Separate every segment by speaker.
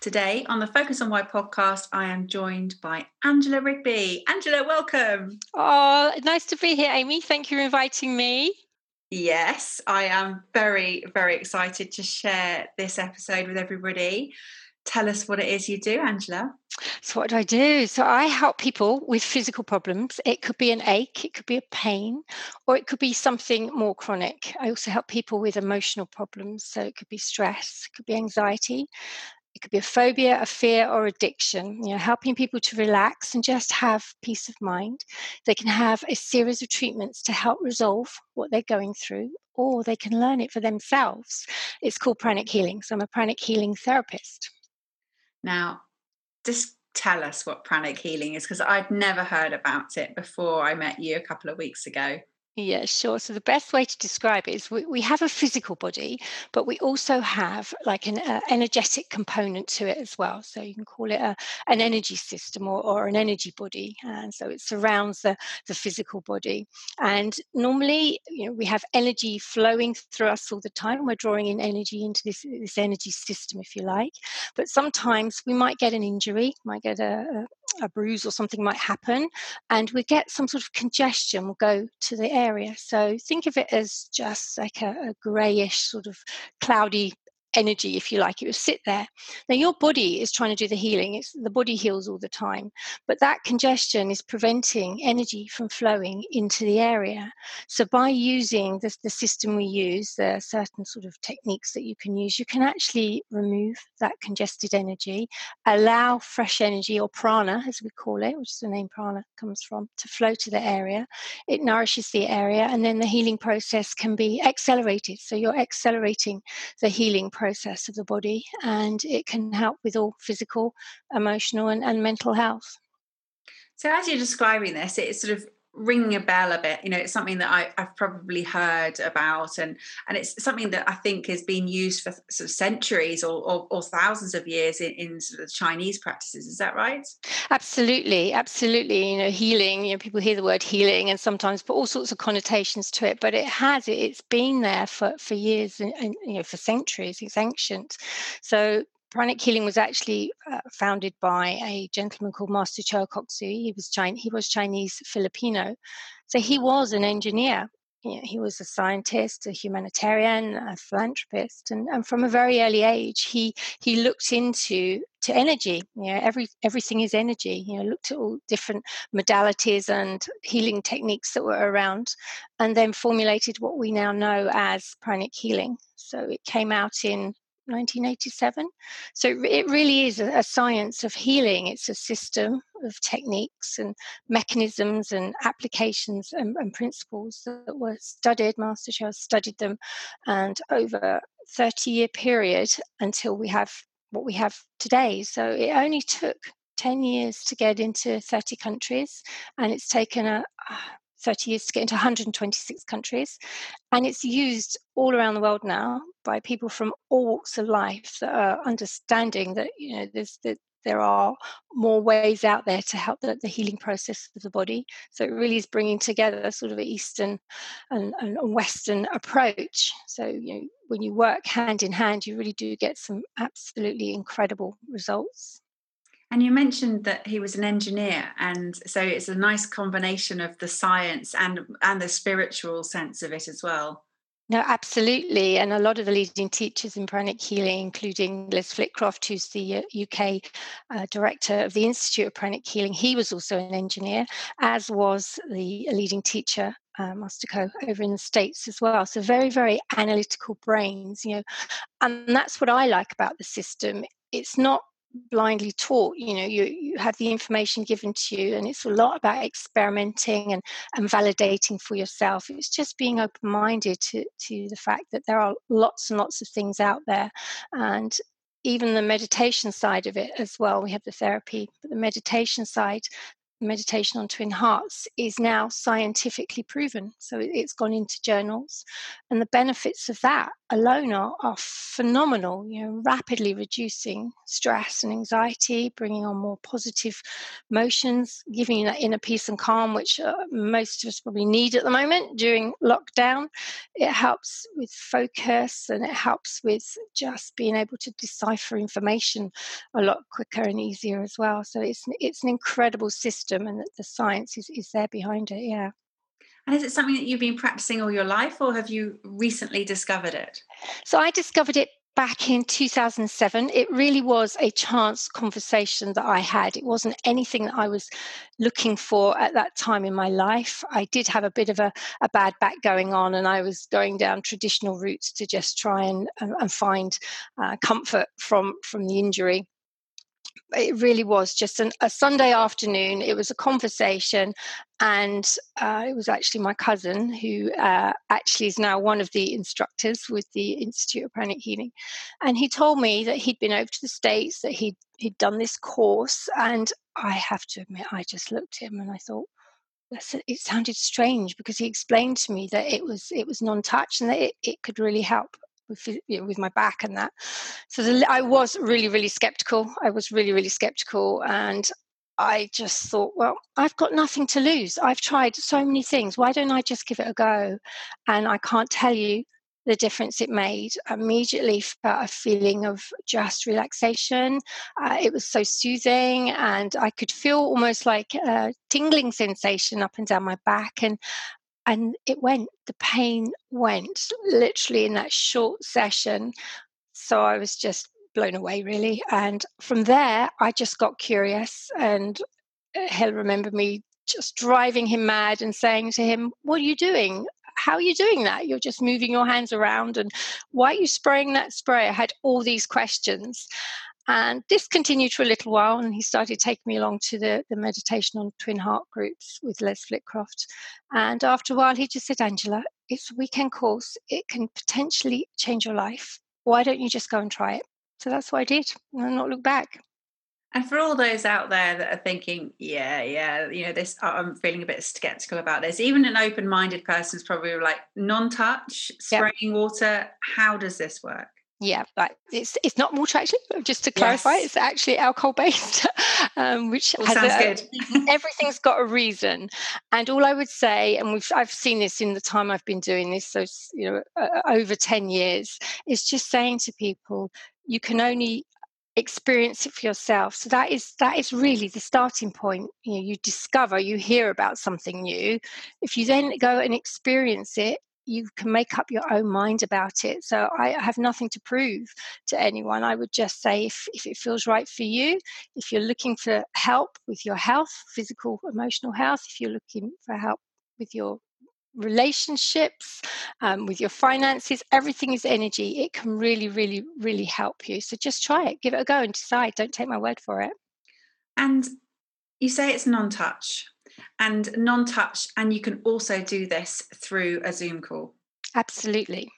Speaker 1: Today on the Focus on Why podcast, I am joined by Angela Rigby. Angela, welcome.
Speaker 2: Oh, nice to be here, Amy. Thank you for inviting me.
Speaker 1: Yes, I am very, very excited to share this episode with everybody. Tell us what it is you do, Angela.
Speaker 2: So, what do I do? So, I help people with physical problems. It could be an ache, it could be a pain, or it could be something more chronic. I also help people with emotional problems. So, it could be stress, it could be anxiety, it could be a phobia, a fear, or addiction. You know, helping people to relax and just have peace of mind. They can have a series of treatments to help resolve what they're going through, or they can learn it for themselves. It's called pranic healing. So I'm a pranic healing therapist.
Speaker 1: Now, just tell us what pranic healing is because I'd never heard about it before I met you a couple of weeks ago.
Speaker 2: Yeah, sure. So the best way to describe it is we, we have a physical body, but we also have like an uh, energetic component to it as well. So you can call it a, an energy system or, or an energy body. And so it surrounds the, the physical body. And normally, you know, we have energy flowing through us all the time. We're drawing in energy into this, this energy system, if you like. But sometimes we might get an injury, might get a, a bruise or something might happen, and we get some sort of congestion We'll go to the area. So think of it as just like a, a grayish, sort of cloudy energy, if you like. It would sit there. Now, your body is trying to do the healing. It's, the body heals all the time, but that congestion is preventing energy from flowing into the area. So, by using the, the system we use, there are certain sort of techniques that you can use, you can actually remove that congested energy, allow fresh energy or prana, as we call it, which is the name prana comes from, to flow to the area. It nourishes the area, and then the healing process can be accelerated. So, you're accelerating the healing process of the body and it can help with all physical, emotional, and, and mental health.
Speaker 1: So, as you're describing this, it's sort of ringing a bell a bit. You know, it's something that I, have probably heard about, and and it's something that I think has been used for sort of centuries or, or, or thousands of years in, in, sort of Chinese practices. Is that right?
Speaker 2: Absolutely, absolutely. You know, healing. You know, people hear the word healing and sometimes put all sorts of connotations to it, but it has. It's been there for for years and, and you know for centuries. It's ancient. So Pranic healing was actually uh, founded by a gentleman called Master Kok Sui. He was Chinese, he was Chinese Filipino, so he was an engineer. You know, he was a scientist, a humanitarian, a philanthropist, and, and from a very early age, he he looked into to energy. You know, every everything is energy. You know, looked at all different modalities and healing techniques that were around, and then formulated what we now know as pranic healing. So it came out in 1987. So it really is a, science of healing. It's a system of techniques and mechanisms and applications and, and principles that were studied. Master Choa studied them, and over 30 year period until we have what we have today. So it only took 10 years to get into 30 countries, and it's taken a 30 years to get into 126 countries. And it's used all around the world now by people from all walks of life that are understanding that, you know, there's, that there are more ways out there to help the, the, healing process of the body. So it really is bringing together sort of an Eastern and, and Western approach. So, you know, when you work hand in hand, you really do get some absolutely incredible results.
Speaker 1: And you mentioned that he was an engineer, and so it's a nice combination of the science and and the spiritual sense of it as well.
Speaker 2: No, absolutely. And a lot of the leading teachers in pranic healing, including Les Flitcroft, who's the UK uh, uh, director of the Institute of Pranic Healing, he was also an engineer, as was the leading teacher uh, Master Choa over in the States as well. So very, very analytical brains, you know, and that's what I like about the system. It's not blindly taught you know you, you have the information given to you and it's a lot about experimenting and, and validating for yourself it's just being open-minded to, to the fact that there are lots and lots of things out there and even the meditation side of it as well. We have the therapy, but the meditation side, meditation on twin hearts is now scientifically proven. So it's gone into journals, and the benefits of that alone are, are phenomenal. You know, rapidly reducing stress and anxiety, bringing on more positive emotions, giving you that inner peace and calm, which uh, most of us probably need at the moment during lockdown. It helps with focus and it helps with just being able to decipher information a lot quicker and easier as well. So it's it's an incredible system, and that the science is, is there behind it. Yeah.
Speaker 1: And is it something that you've been practicing all your life, or have you recently discovered it?
Speaker 2: So I discovered it back in 2007. It really was a chance conversation that I had. It wasn't anything that I was looking for at that time in my life. I did have a bit of a, a bad back going on, and I was going down traditional routes to just try and, and find uh, comfort from, from the injury it really was just an, a Sunday afternoon. It was a conversation, and uh, it was actually my cousin who uh, actually is now one of the instructors with the Institute of Pranic Healing, and he told me that he'd been over to the states, that he'd he'd done this course, and I have to admit, I just looked at him and I thought. It sounded strange because he explained to me that it was it was non-touch and that it, it could really help with, you know, with my back and that. So the, I was really, really skeptical. I was really, really skeptical. And I just thought, well, I've got nothing to lose. I've tried so many things. Why don't I just give it a go? And I can't tell you the difference it made. Immediately felt a feeling of just relaxation. Uh, it was so soothing, and I could feel almost like a tingling sensation up and down my back. And and it went the pain went literally in that short session. So i was just blown away really. And from there i just got curious and uh, he'll remember me just driving him mad and saying to him what are you doing? How are you doing that? You're just moving your hands around and why are you spraying that spray? I had all these questions and this continued for a little while, and he started taking me along to the, the meditation on twin heart groups with Les Flitcroft. And after a while, he just said, Angela, it's a weekend course. It can potentially change your life. Why don't you just go and try it? So that's what I did, and not look back.
Speaker 1: And for all those out there that are thinking, yeah, yeah, you know, this, I'm feeling a bit skeptical about this. Even an open minded person is probably like non touch, spraying yep. water. How does this work?
Speaker 2: Yeah, but it's it's not water actually. Just to clarify, yes. it's actually alcohol based, um, which
Speaker 1: has sounds a,
Speaker 2: good. everything's got a reason. And all I would say, and we've I've seen this in the time I've been doing this, so you know, uh, over ten years, is just saying to people, you can only experience it for yourself so that is that is really the starting point you know you discover you hear about something new if you then go and experience it you can make up your own mind about it. So I have nothing to prove to anyone. I would just say if, if it feels right for you, if you're looking for help with your health, physical, emotional health, if you're looking for help with your relationships, um, with your finances, everything is energy. It can really, really, really help you. So just try it, give it a go and decide. Don't take my word for it.
Speaker 1: And you say it's non touch and non touch, and you can also do this through a Zoom call.
Speaker 2: Absolutely.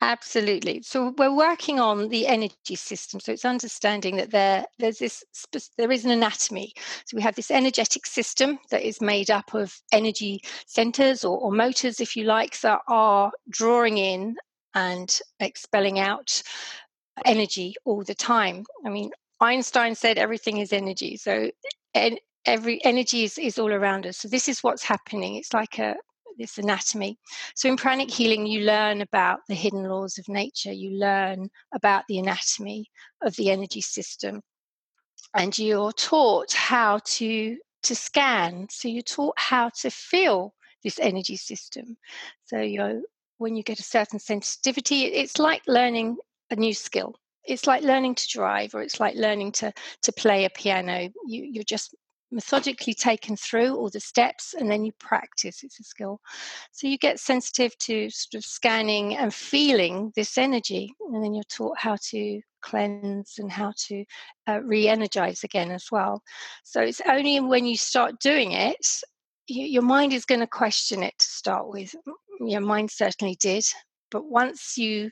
Speaker 2: Absolutely. So we're working on the energy system. So it's understanding that there there's this there is an anatomy. So we have this energetic system that is made up of energy centers or, or motors, if you like, that are drawing in and expelling out energy all the time. I mean, Einstein said everything is energy. So every energy is, is all around us. So this is what's happening. It's like a this anatomy. So in pranic healing, you learn about the hidden laws of nature. You learn about the anatomy of the energy system, and you're taught how to to scan. So you're taught how to feel this energy system. So you when you get a certain sensitivity, it's like learning a new skill. It's like learning to drive, or it's like learning to to play a piano. You, you're just methodically taken through all the steps and then you practice it's a skill. So you get sensitive to sort of scanning and feeling this energy and then you're taught how to cleanse and how to uh, re-energize again as well. So it's only when you start doing it you, your mind is going to question it to start with. Your mind certainly did but once you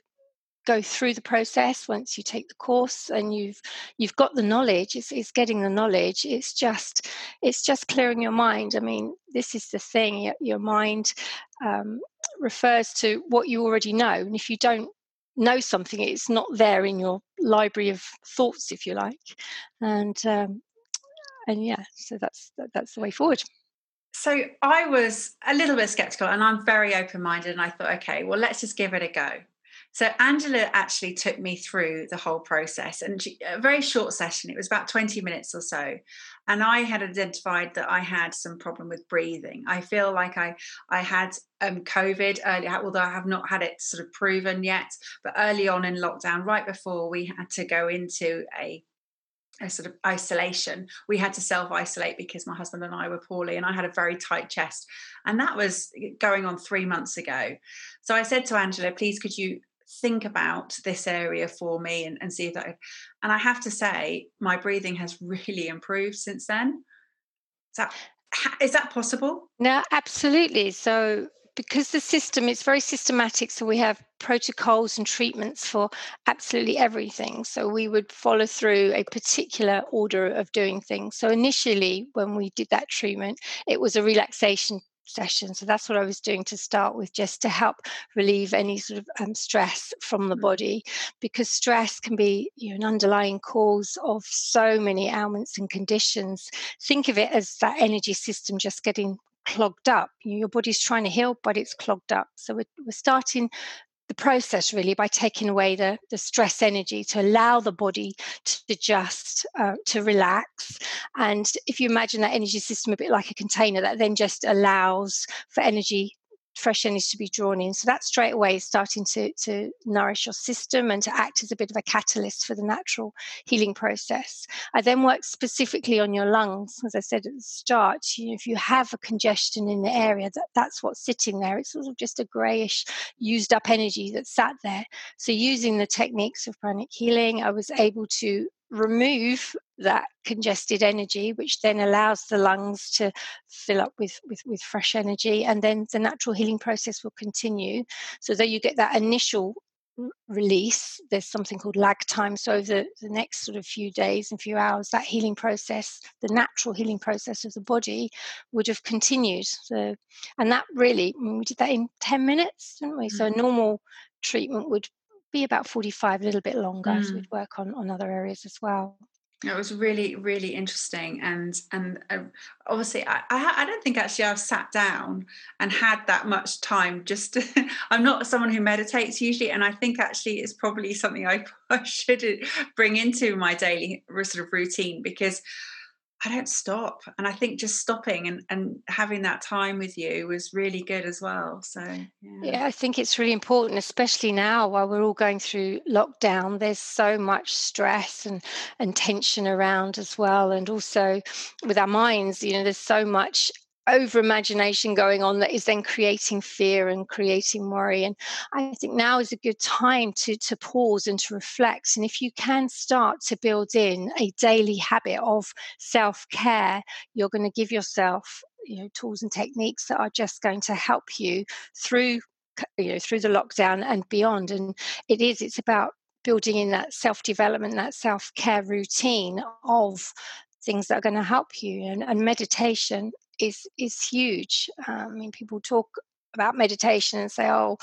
Speaker 2: go through the process once you take the course and you've you've got the knowledge it's, it's getting the knowledge it's just it's just clearing your mind i mean this is the thing your, your mind um, refers to what you already know and if you don't know something it's not there in your library of thoughts if you like and um, and yeah so that's that's the way forward
Speaker 1: so I was a little bit skeptical and I'm very open minded. And I thought, okay, well, let's just give it a go. So Angela actually took me through the whole process and she, a very short session. It was about 20 minutes or so. And I had identified that I had some problem with breathing. I feel like I, I had um, COVID early, although I have not had it sort of proven yet. But early on in lockdown, right before we had to go into a a sort of isolation. We had to self isolate because my husband and I were poorly, and I had a very tight chest. And that was going on three months ago. So I said to Angela, please, could you think about this area for me and, and see if that. And I have to say, my breathing has really improved since then. Is that, is that possible?
Speaker 2: No, absolutely. So because the system is very systematic so we have protocols and treatments for absolutely everything so we would follow through a particular order of doing things so initially when we did that treatment it was a relaxation session. So that's what I was doing to start with, just to help relieve any sort of um, stress from the mm. body, because stress can be you know, an underlying cause of so many ailments and conditions. Think of it as that energy system just getting clogged up. Your body's trying to heal, but it's clogged up. So we're, we're starting the process really by taking away the, the stress energy to allow the body to adjust, uh, to relax. And if you imagine that energy system a bit like a container, that then just allows for energy fresh energy to be drawn in. So that straight away is starting to, to nourish your system and to act as a bit of a catalyst for the natural healing process. I then work specifically on your lungs. As I said at the start, you know, if you have a congestion in the area, that, that's what's sitting there. It's sort of just a grayish, used up energy that sat there. So using the techniques of pranic healing, I was able to remove that congested energy which then allows the lungs to fill up with, with, with fresh energy and then the natural healing process will continue. So that you get that initial release. There's something called lag time. So over the, the next sort of few days and few hours that healing process the natural healing process of the body would have continued. So and that really we did that in 10 minutes didn't we? Mm-hmm. so a normal treatment would be about 45, a little bit longer. Mm. So we'd work on, on other areas as well.
Speaker 1: It was really, really interesting, and and uh, obviously, I, I don't think actually I've sat down and had that much time. Just to, I'm not someone who meditates usually, and I think actually it's probably something I, I should bring into my daily sort of routine because I don't stop. And I think just stopping and, and having that time with you was really good as well. So,
Speaker 2: yeah. yeah. I think it's really important, especially now while we're all going through lockdown. There's so much stress and, and tension around as well. And also with our minds, you know, there's so much over imagination going on that is then creating fear and creating worry. And i think now is a good time to to pause and to reflect. And if you can start to build in a daily habit of self-care you're going to give yourself you know tools and techniques that are just going to help you through you know through the lockdown and beyond. And it is it's about building in that self development that self care routine of things that are going to help you. And, and meditation is is huge. Um, I mean, people talk about meditation and say, "Oh,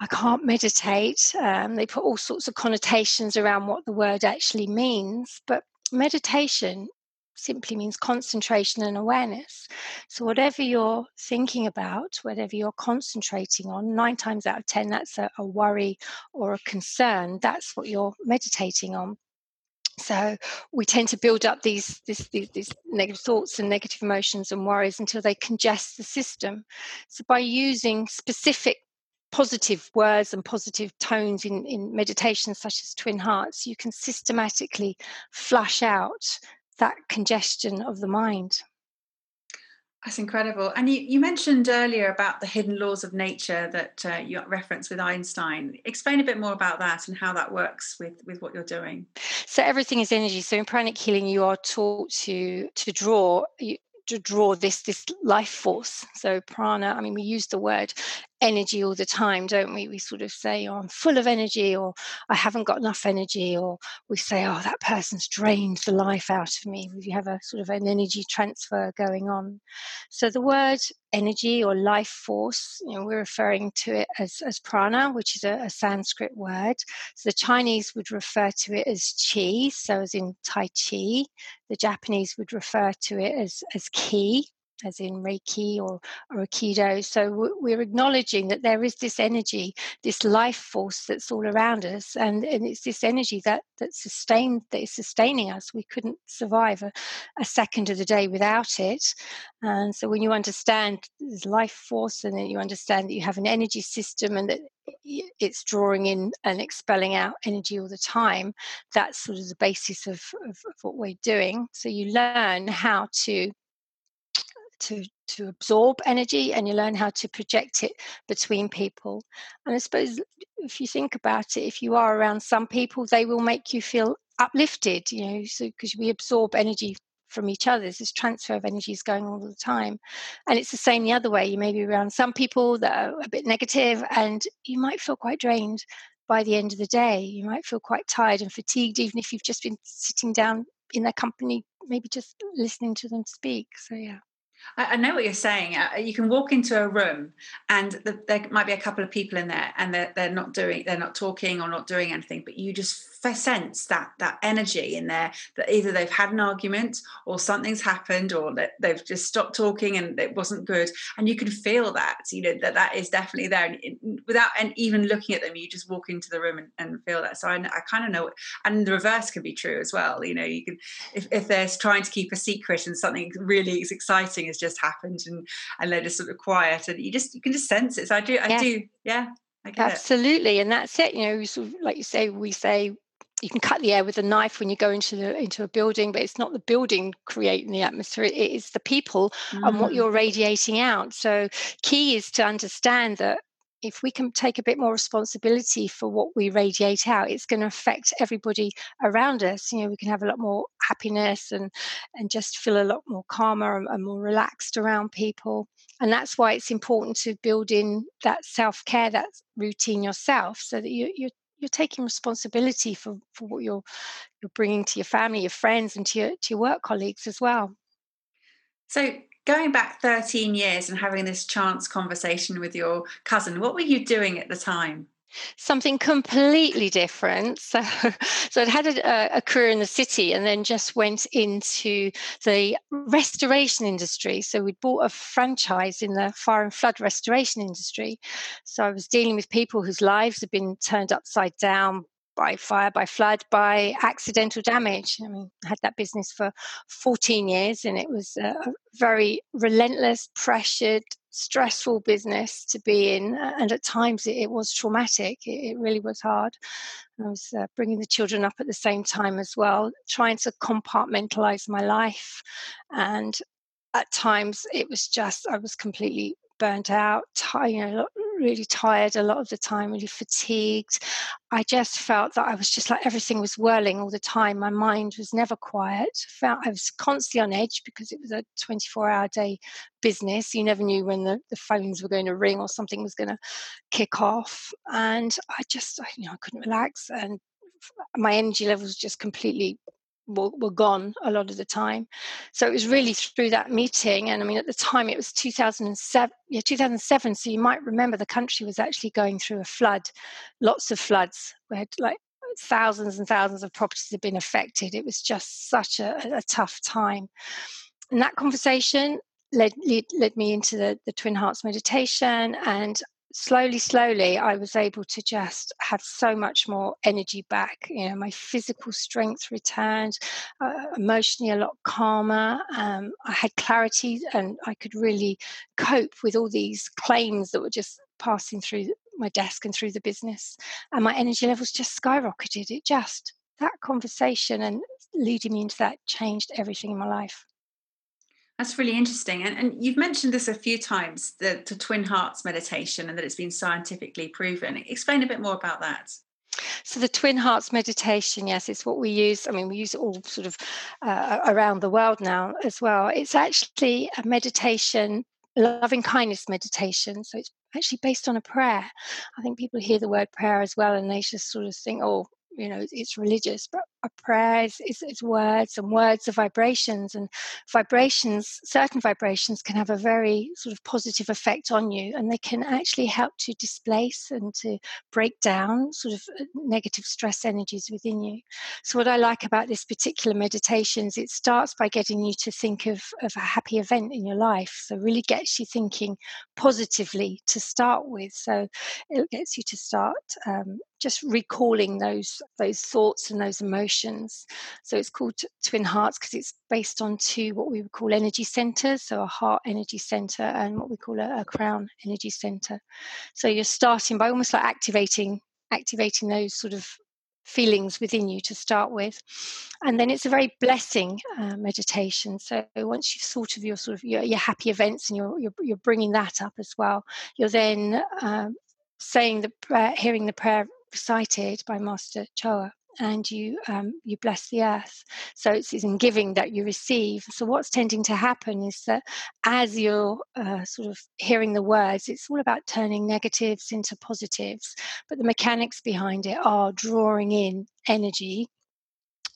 Speaker 2: I can't meditate." Um, they put all sorts of connotations around what the word actually means, but meditation simply means concentration and awareness. So, whatever you're thinking about, whatever you're concentrating on, nine times out of 10, that's a, a worry or a concern. That's what you're meditating on. So we tend to build up these, these, these, negative thoughts and negative emotions and worries until they congest the system. So by using specific positive words and positive tones in, in meditations such as Twin Hearts, you can systematically flush out that congestion of the mind.
Speaker 1: That's incredible. And you, you mentioned earlier about the hidden laws of nature that uh, you referenced with Einstein. Explain a bit more about that and how that works with, with what you're doing.
Speaker 2: So everything is energy. So in pranic healing, you are taught to to draw. To draw this this life force so prana i mean we use the word energy all the time, don't we? We sort of say, oh, I'm full of energy, or I haven't got enough energy, or we say, oh, that person's drained the life out of me. We have a sort of an energy transfer going on. So the word energy or life force, you know, we're referring to it as, as prana, which is a, a Sanskrit word. So the Chinese would refer to it as chi, so as in Tai Chi. The Japanese would refer to it as, as ki, as in Reiki or, or Aikido. So we're acknowledging that there is this energy, this life force that's all around us, and, and it's this energy that that sustained that is sustaining us. We couldn't survive a, a second of the day without it. And so when you understand this life force, and then you understand that you have an energy system, and that it's drawing in and expelling out energy all the time. That's sort of the basis of, of, of what we're doing. So you learn how to to to absorb energy and you learn how to project it between people. And i suppose if you think about it if you are around some people they will make you feel uplifted you know so because we absorb energy from each other this transfer of energy is going all the time. And it's the same the other way you may be around some people that are a bit negative and you might feel quite drained by the end of the day. You might feel quite tired and fatigued even if you've just been sitting down in their company maybe just listening to them speak. So yeah
Speaker 1: I, know what you're saying. Uh, you can walk into a room, and the, there might be a couple of people in there, and they're they're not doing, they're not talking or not doing anything, but you just sense that that energy in there that either they've had an argument or something's happened or that they've just stopped talking and it wasn't good and you can feel that you know that that is definitely there and it, without and even looking at them you just walk into the room and, and feel that so I, I kind of know and the reverse can be true as well you know you can if, if they're trying to keep a secret and something really exciting has just happened and and they're just sort of quiet and you just you can just sense it so I do I yeah. do yeah
Speaker 2: Absolutely, it. and that's it. You know, sort of, like you say, we say you can cut the air with a knife when you go into the into a building but it's not the building creating the atmosphere it is the people mm. and what mm. you're radiating out so key is to understand that if we can take a bit more responsibility for what we radiate out it's going to affect everybody around us you know we can have a lot more happiness and and just feel a lot more calmer and, and more relaxed around people and that's why it's important to build in that self-care that routine yourself so that you, you're you're taking responsibility for, for what you're you're bringing to your family, your friends, and to your to your work colleagues as well.
Speaker 1: So going back 13 years and having this chance conversation with your cousin, what were you doing at the time?
Speaker 2: Something completely different. So, so I'd had a, a, career in the city and then just went into the restoration industry. So we'd bought a franchise in the fire and flood restoration industry. So I was dealing with people whose lives had been turned upside down by fire, by flood, by accidental damage. I mean, I had that business for 14 years and it was a very relentless, pressured, stressful business to be in. And at times it, it was traumatic. It, it, really was hard. I was uh, bringing the children up at the same time as well, trying to compartmentalize my life. And at times it was just, I was completely burnt out, you know, really tired a lot of the time, really fatigued. I just felt that I was just like everything was whirling all the time. My mind was never quiet. I was constantly on edge because it was a 24 hour day business. You never knew when the, the phones were going to ring or something was going to kick off. And I just, you know, I couldn't relax and my energy levels just completely were, were gone a lot of the time. So it was really through that meeting. And I mean, at the time it was 2007, yeah, 2007. So you might remember the country was actually going through a flood, lots of floods. We had like thousands and thousands of properties had been affected. It was just such a, a tough time. And that conversation led, led, led me into the, the Twin Hearts meditation. And slowly, slowly, I was able to just have so much more energy back. You know, my physical strength returned, uh, emotionally a lot calmer. Um, I had clarity, and I could really cope with all these claims that were just passing through my desk and through the business. And my energy levels just skyrocketed. It just that conversation and leading me into that changed everything in my life.
Speaker 1: That's really interesting. And, and you've mentioned this a few times the, the twin hearts meditation and that it's been scientifically proven. Explain a bit more about that.
Speaker 2: So the twin hearts meditation, yes, it's what we use. I mean, we use it all sort of uh, around the world now as well. It's actually a meditation, loving kindness meditation. So it's actually based on a prayer. I think people hear the word prayer as well and they just sort of think, oh, you know it's religious but a prayer is, words and words are vibrations and vibrations certain vibrations can have a very sort of positive effect on you and they can actually help to displace and to break down sort of uh, negative stress energies within you. So what i like about this particular meditation is it starts by getting you to think of, of a happy event in your life so really gets you thinking positively to start with. So it gets you to start um, just recalling those those thoughts and those emotions. So it's called Twin Hearts because it's based on two what we would call energy centers, so a heart energy center and what we call a, a crown energy center. So you're starting by almost like activating activating those sort of feelings within you to start with and then it's a very blessing uh, meditation so once you've thought of your sort of your, your happy events and you're, you're, you're bringing that up as well you're then um, saying the prayer hearing the prayer recited by Master Choa and you um, you bless the earth. So it's in giving that you receive. So what's tending to happen is that as you're uh, sort of hearing the words, it's all about turning negatives into positives. But the mechanics behind it are drawing in energy.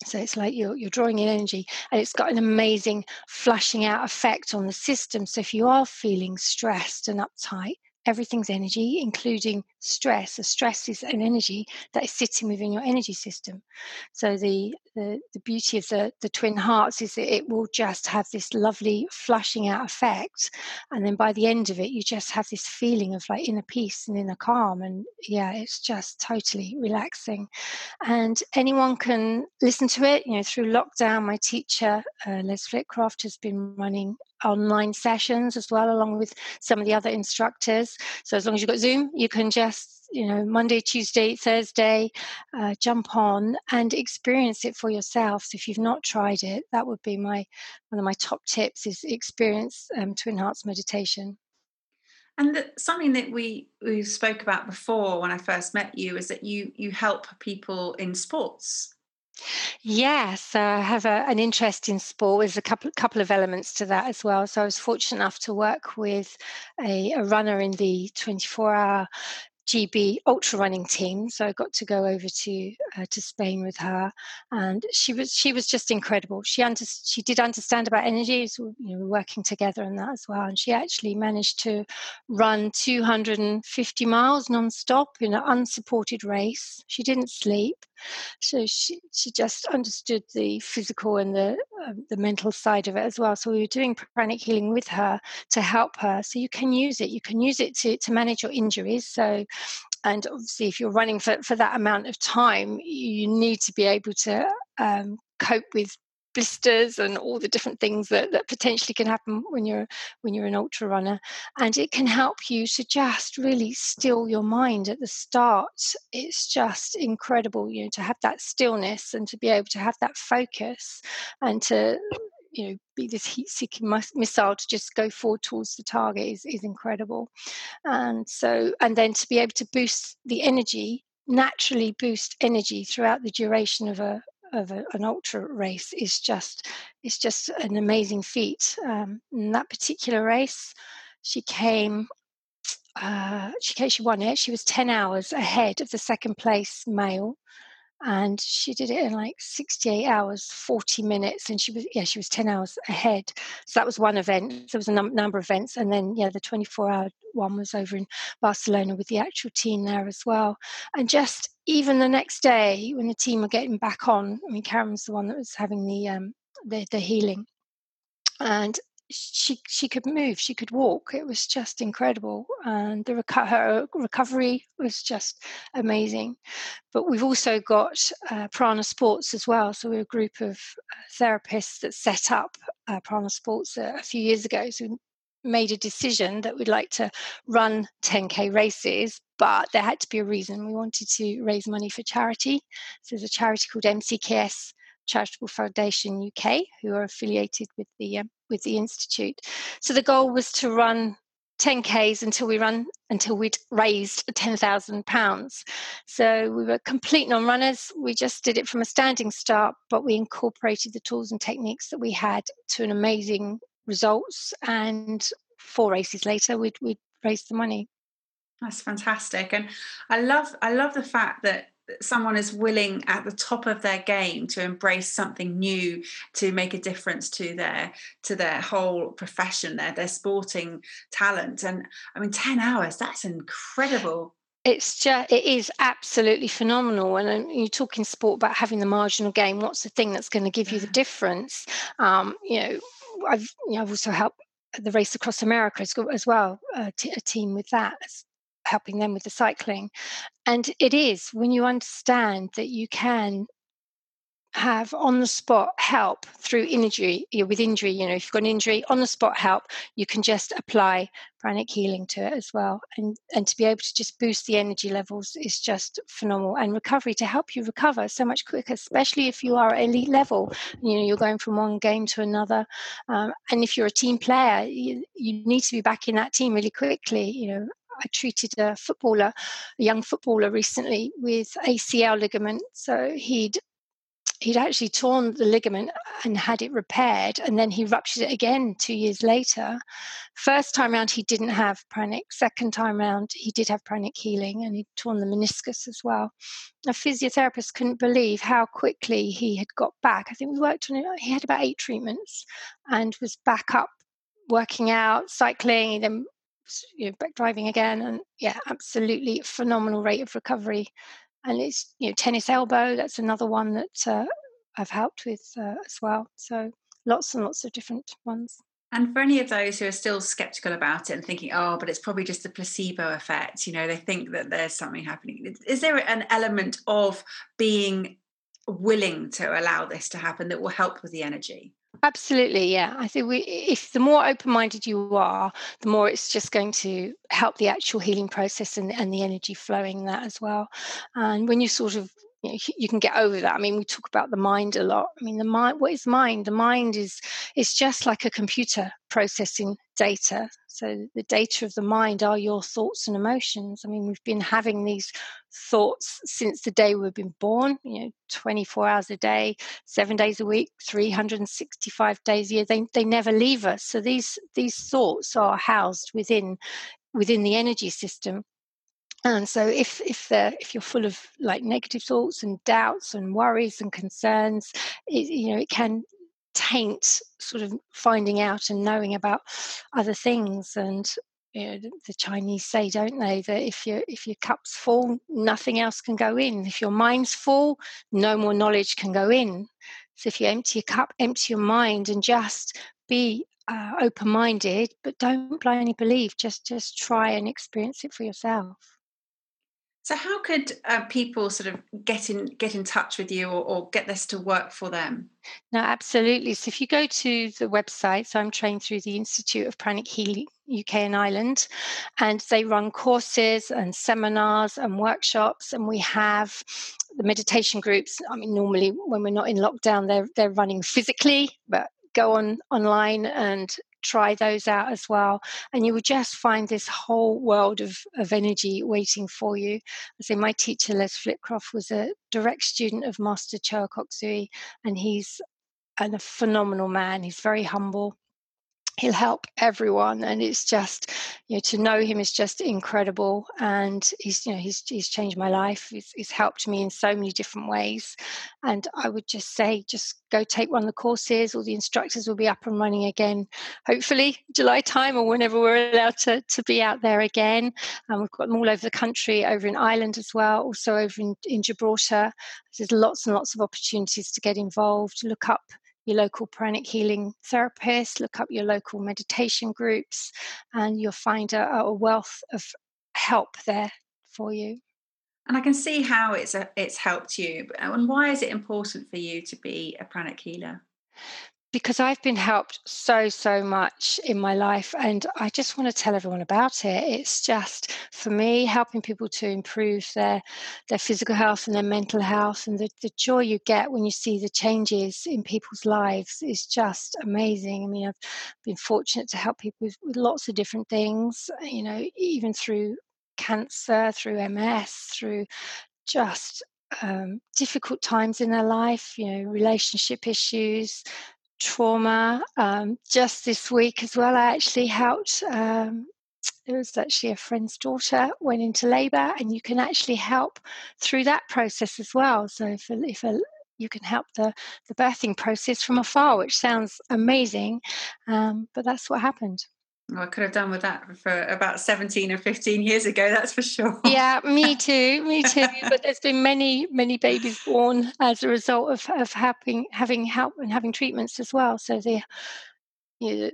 Speaker 2: So it's like you're, you're drawing in energy and it's got an amazing flushing out effect on the system. So if you are feeling stressed and uptight, everything's energy, including stress. So stress is an energy that is sitting within your energy system. So the the, the beauty of the, the twin hearts is that it will just have this lovely flushing out effect. And then by the end of it, you just have this feeling of like inner peace and inner calm. And yeah, it's just totally relaxing. And anyone can listen to it, you know, through lockdown. My teacher, uh, Les Flitcroft, has been running online sessions as well, along with some of the other instructors. So as long as you've got Zoom, you can just, you know, Monday, Tuesday, Thursday, uh, jump on and experience it for yourself. So if you've not tried it, that would be my one of my top tips is experience um, Twin Hearts meditation.
Speaker 1: And something that we we spoke about before when I first met you is that you you help people in sports.
Speaker 2: Yes, uh, I have a, an interest in sport. There's a couple couple of elements to that as well. So I was fortunate enough to work with a, a runner in the 24 hour GB ultra running team. So I got to go over to uh, to Spain with her, and she was she was just incredible. She under, she did understand about energy. So, you know, working together on that as well, and she actually managed to run 250 miles non-stop in an unsupported race. She didn't sleep, so she she just understood the physical and the uh, the mental side of it as well. So we were doing pranic healing with her to help her. So you can use it. You can use it to to manage your injuries. So and obviously if you're running for, for that amount of time you need to be able to um, cope with blisters and all the different things that, that potentially can happen when you're when you're an ultra runner. And it can help you to just really still your mind at the start. It's just incredible you know to have that stillness and to be able to have that focus and to you know be this heat-seeking missile to just go forward towards the target is, is incredible. And so and then to be able to boost the energy naturally boost energy throughout the duration of a of a, an ultra race is just is just an amazing feat. Um, in that particular race she came uh, she came, she won it. She was ten hours ahead of the second place male, and she did it in like 68 hours 40 minutes and she was yeah she was 10 hours ahead. So that was one event there was a num- number of events and then yeah the 24 hour one was over in barcelona with the actual team there as well. And just even the next day when the team were getting back on i mean karen was the one that was having the um the, the healing. And she she could move, she could walk. It was just incredible, and the reco- her recovery was just amazing. But we've also got uh, Prana Sports as well. So we're a group of uh, therapists that set up uh, Prana Sports a, a few years ago. So made a decision that we'd like to run 10k races, but there had to be a reason. We wanted to raise money for charity. So there's a charity called MCKS Charitable Foundation UK, who are affiliated with the um, with the institute. So the goal was to run 10ks until we run until we'd raised 10,000 pounds. So we were complete non-runners. We just did it from a standing start, but we incorporated the tools and techniques that we had to an amazing results. And four races later, we'd, we'd raised the money.
Speaker 1: That's fantastic, and I love I love the fact that someone is willing at the top of their game to embrace something new to make a difference to their to their whole profession their their sporting talent. And i mean 10 hours that's incredible.
Speaker 2: It's just it is absolutely phenomenal. And um, you're talking sport about having the marginal gain what's the thing that's going to give you the mm. difference? Um, you know i've you know i've also helped the race across america as, as well uh, a team with that helping them with the cycling. And it is when you understand that you can have on the spot help through injury with injury you know if you've got an injury on the spot help you can just apply pranic healing to it as well. And and to be able to just boost the energy levels is just phenomenal. And recovery to help you recover so much quicker especially if you are elite level you know you're going from one game to another. Um, and if you're a team player you, you need to be back in that team really quickly you know I treated a footballer, a young footballer recently with ACL ligament. So he'd he'd actually torn the ligament and had it repaired and then he ruptured it again two years later. First time around he didn't have pranic second time around he did have pranic healing and he'd torn the meniscus as well. A physiotherapist couldn't believe how quickly he had got back. I think we worked on it he had about eight treatments and was back up working out cycling then you know, back driving again, and yeah, absolutely phenomenal rate of recovery. And it's you know tennis elbow. That's another one that uh, I've helped with uh, as well. So lots and lots of different ones.
Speaker 1: And for any of those who are still skeptical about it and thinking, oh, but it's probably just the placebo effect, you know, they think that there's something happening. Is there an element of being willing to allow this to happen that will help with the energy?
Speaker 2: Absolutely, yeah. I think we, if the more open-minded you are, the more it's just going to help the actual healing process and, and the energy flowing that as well. And when you sort of you, know, you can get over that. I mean, we talk about the mind a lot. I mean, the mind. What is mind? The mind is it's just like a computer processing data. So the data of the mind are your thoughts and emotions. I mean, we've been having these thoughts since the day we've been born. You know, 24 hours a day, seven days a week, 365 days a year. They they never leave us. So these these thoughts are housed within within the energy system and so if if if you're full of like negative thoughts and doubts and worries and concerns it, you know it can taint sort of finding out and knowing about other things and you know, the Chinese say, don't they, that if your if your cup's full, nothing else can go in. If your mind's full, no more knowledge can go in. So if you empty your cup, empty your mind, and just be uh, open-minded, but don't blindly believe. Just just try and experience it for yourself.
Speaker 1: So, how could uh, people sort of get in get in touch with you or, or, get this to work for them?
Speaker 2: No, absolutely. So, if you go to the website, so I'm trained through the Institute of Pranic Healing UK and Ireland, and they run courses and seminars and workshops, and we have the meditation groups. I mean, normally when we're not in lockdown, they're they're running physically, but go on online and try those out as well. And you will just find this whole world of, of energy waiting for you. I say my teacher, Les Flitcroft, was a direct student of Master Choa Kok Sui, and he's a phenomenal man. He's very humble he'll help everyone and it's just you know to know him is just incredible and he's you know he's, he's changed my life. He's, he's helped me in so many different ways and i would just say just go take one of the courses all the instructors will be up and running again hopefully july time or whenever we're allowed to, to be out there again and we've got them all over the country over in ireland as well also over in, in gibraltar. There's lots and lots of opportunities to get involved look up your local pranic healing therapist, look up your local meditation groups, and you'll find a, a wealth of help there for you.
Speaker 1: And I can see how it's a, it's helped you. And why is it important for you to be a pranic healer?
Speaker 2: Because I've been helped so, so much in my life. And I just want to tell everyone about it. It's just for me helping people to improve their their physical health and their mental health and the, the joy you get when you see the changes in people's lives is just amazing. I mean, I've been fortunate to help people with, with lots of different things, you know, even through cancer, through MS, through just um, difficult times in their life, you know, relationship issues, trauma. Um, just this week as well, I actually helped um, there was actually a friend's daughter went into labour, and you can actually help through that process as well. So if a, if a you can help the, the birthing process from afar, which sounds amazing, um, but that's what happened.
Speaker 1: Well, I could have done with that for about 17 or 15 years ago, that's for sure.
Speaker 2: Yeah, me too, me too. but there's been many, many babies born as a result of, of having, having help and having treatments as well. So the, you know,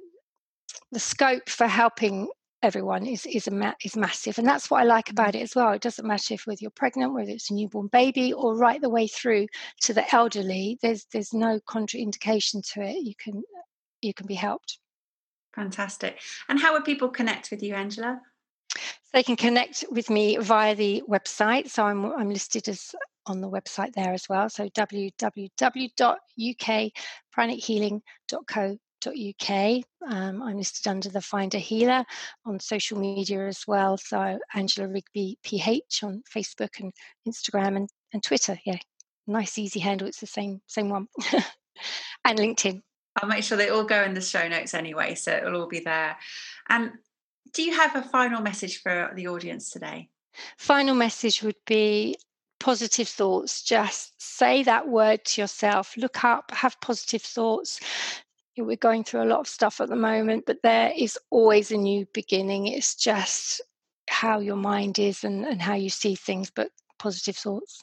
Speaker 2: the scope for helping everyone is is a ma- is massive and that's what i like about it as well it doesn't matter if whether you're pregnant whether it's a newborn baby or right the way through to the elderly there's there's no contraindication to it you can you can be helped
Speaker 1: fantastic and how would people connect with you angela
Speaker 2: so they can connect with me via the website so i'm i'm listed as on the website there as well so www.ukpranichealing.co uk. Um, I'm listed under the Finder Healer on social media as well. So Angela Rigby PH on Facebook and Instagram and, and Twitter. Yeah, nice easy handle. It's the same same one. and LinkedIn.
Speaker 1: I'll make sure they all go in the show notes anyway, so it'll all be there. And do you have a final message for the audience today?
Speaker 2: Final message would be positive thoughts. Just say that word to yourself. Look up, have positive thoughts we're going through a lot of stuff at the moment, but there is always a new beginning. It's just how your mind is and, and how you see things, but positive thoughts.